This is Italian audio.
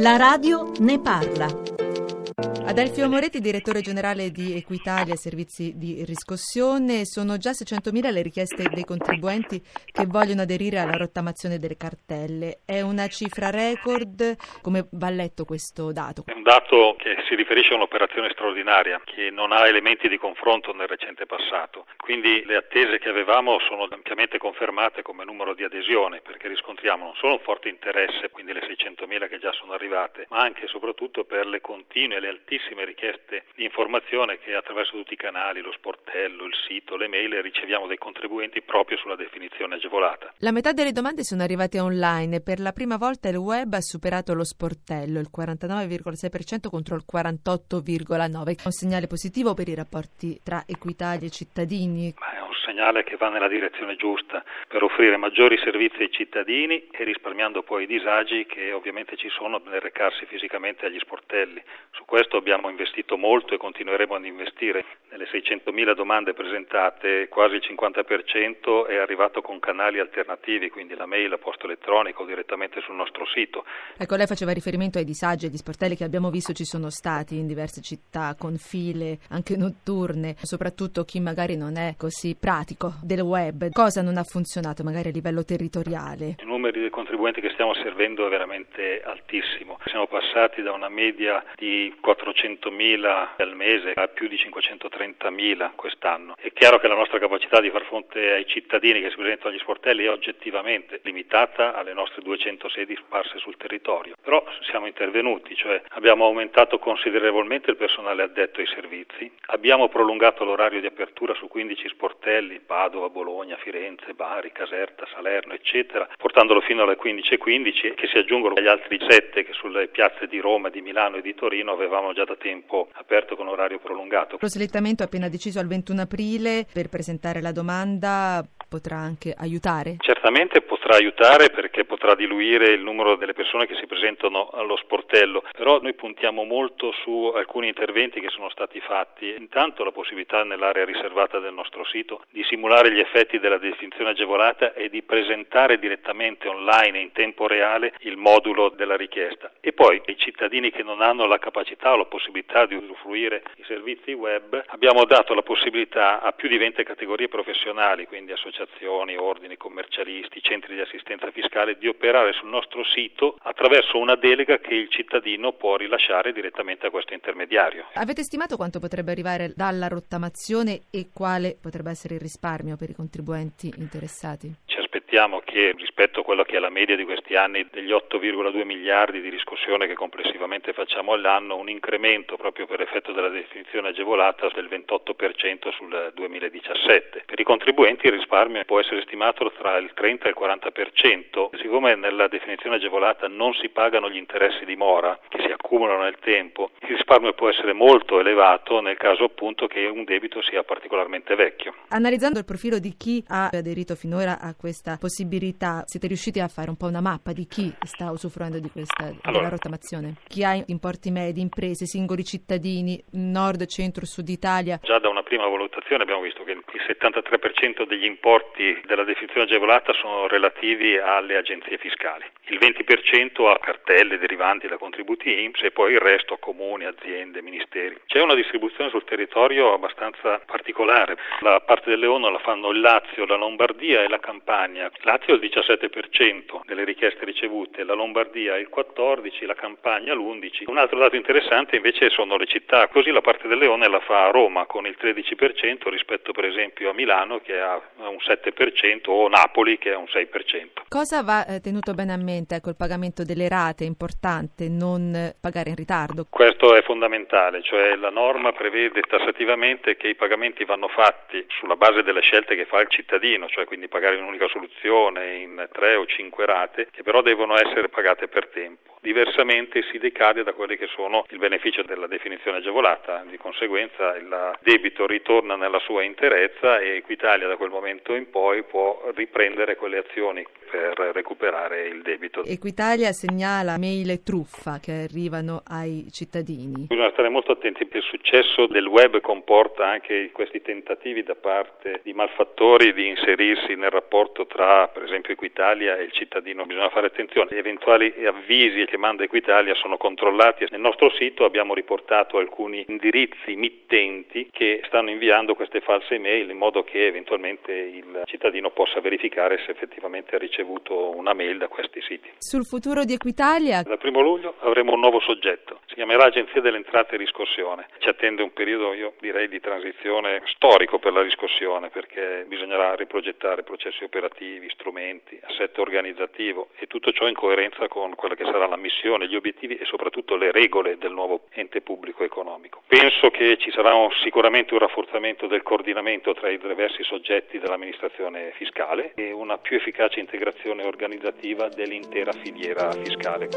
La radio ne parla. Adelfio Moretti, direttore generale di Equitalia Servizi di Riscossione. Sono già 600.000 le richieste dei contribuenti che vogliono aderire alla rottamazione delle cartelle. È una cifra record. Come va letto questo dato? È un dato che si riferisce a un'operazione straordinaria che non ha elementi di confronto nel recente passato. Quindi le attese che avevamo sono ampiamente confermate come numero di adesione perché riscontriamo non solo un forte interesse, quindi le 600.000 che già sono arrivate, ma anche e soprattutto per le continue e le altissime richieste di informazione che attraverso tutti i canali, lo sportello, il sito, le mail riceviamo dai contribuenti proprio sulla definizione agevolata. La metà delle domande sono arrivate online. Per la prima volta il web ha superato lo sportello, il 49,6% contro il 48,9%. Un segnale positivo per i rapporti tra Equitalia e cittadini. Ma è un segnale che va nella direzione giusta per offrire maggiori servizi ai cittadini e risparmiando poi i disagi che ovviamente ci sono nel recarsi fisicamente agli sportelli. Su questo abbiamo investito molto e continueremo ad investire. Nelle 600.000 domande presentate quasi il 50% è arrivato con canali alternativi, quindi la mail, la posta elettronica o direttamente sul nostro sito. Ecco, lei faceva riferimento ai disagi e agli sportelli che abbiamo visto ci sono stati in diverse città con file anche notturne, soprattutto chi magari non è così pratico del web. Cosa non ha funzionato magari a livello territoriale? I numeri dei contribuenti che stiamo servendo è veramente altissimo. Siamo passati da una media di 400.000 al mese a più di 530.000 quest'anno. È chiaro che la nostra capacità di far fronte ai cittadini che si presentano agli sportelli è oggettivamente limitata alle nostre 200 sedi sparse sul territorio, però siamo intervenuti, cioè abbiamo aumentato considerevolmente il personale addetto ai servizi, abbiamo prolungato l'orario di apertura su 15 sportelli, Padova, Bologna, Firenze, Bari, Caserta, Salerno, eccetera, portandolo fino alle 15.15 che si aggiungono agli altri 7 che sulle piazze di Roma, di Milano e di Torino avevamo già da tempo aperto con orario prolungato. Lo slittamento appena deciso al 21 aprile per presentare la domanda potrà anche aiutare? Certamente potrà aiutare perché potrà diluire il numero delle persone che si presentano allo sportello, però noi puntiamo molto su alcuni interventi che sono stati fatti. Intanto la possibilità nell'area riservata del nostro sito di simulare gli effetti della definizione agevolata e di presentare direttamente online in tempo reale il modulo della richiesta. E poi ai cittadini che non hanno la capacità o la possibilità di usufruire i servizi web abbiamo dato la possibilità a più di 20 categorie professionali, quindi associazioni associazioni, ordini commercialisti, centri di assistenza fiscale di operare sul nostro sito attraverso una delega che il cittadino può rilasciare direttamente a questo intermediario. Avete stimato quanto potrebbe arrivare dalla rottamazione e quale potrebbe essere il risparmio per i contribuenti interessati? Aspettiamo che rispetto a quello che è la media di questi anni degli 8,2 miliardi di riscossione che complessivamente facciamo all'anno, un incremento proprio per effetto della definizione agevolata del 28% sul 2017. Per i contribuenti il risparmio può essere stimato tra il 30 e il 40%, siccome nella definizione agevolata non si pagano gli interessi di mora che si accumulano nel tempo, il risparmio può essere molto elevato nel caso appunto che un debito sia particolarmente vecchio. Analizzando il profilo di chi ha aderito finora a questa possibilità, siete riusciti a fare un po' una mappa di chi sta usufruendo di questa allora, rottamazione? Chi ha importi medi, imprese, singoli cittadini, nord, centro, sud Italia? Già da una prima valutazione abbiamo visto che il 73% degli importi della definizione agevolata sono relativi alle agenzie fiscali, il 20% a cartelle derivanti da contributi IMSS e poi il resto a comuni, aziende, ministeri. C'è una distribuzione sul territorio abbastanza particolare. La parte del Leone la fanno il Lazio, la Lombardia e la Campania. Lazio il 17% delle richieste ricevute, la Lombardia il 14%, la Campania l'11%. Un altro dato interessante invece sono le città, così la parte del Leone la fa a Roma con il 13% rispetto per esempio a Milano che ha un 7% o Napoli che ha un 6%. Cosa va eh, tenuto bene a mente? Ecco, il pagamento delle rate è importante, non pagare in ritardo. Questo è fondamentale, cioè la norma prevede tassativamente che i pagamenti vanno fatti sulla base delle scelte che fa il cittadino, cioè quindi pagare in un'unica soluzione, in tre o cinque rate, che però devono essere pagate per tempo. Diversamente si decade da quelli che sono il beneficio della definizione agevolata, di conseguenza il debito ritorna nella sua interezza e Equitalia da quel momento in poi può riprendere quelle azioni per recuperare il debito. Equitalia segnala mail truffa che arrivano ai cittadini. Bisogna stare molto attenti perché il successo del web comporta anche questi tentativi da parte di malfattori di inserirsi nel rapporto tra per esempio Equitalia e il cittadino. Bisogna fare attenzione, gli eventuali avvisi che manda Equitalia sono controllati. Nel nostro sito abbiamo riportato alcuni indirizzi mittenti che stanno inviando queste false email in modo che eventualmente il cittadino possa verificare se effettivamente ha ricevuto una mail da questi siti. Sul futuro di Equitalia? Dal primo luglio avremo un nuovo soggetto, si chiamerà Agenzia delle Entrate e Riscossione. Ci attende un periodo, io direi, di transizione storico per la riscossione perché bisognerà riprogettare processi operativi, strumenti, assetto organizzativo e tutto ciò in coerenza con quella che sarà la missione, gli obiettivi e soprattutto le regole del nuovo ente pubblico economico. Penso che ci sarà sicuramente un rafforzamento del coordinamento tra i diversi soggetti dell'amministrazione fiscale e una più efficace integrazione organizzativa dell'intera filiera fiscale.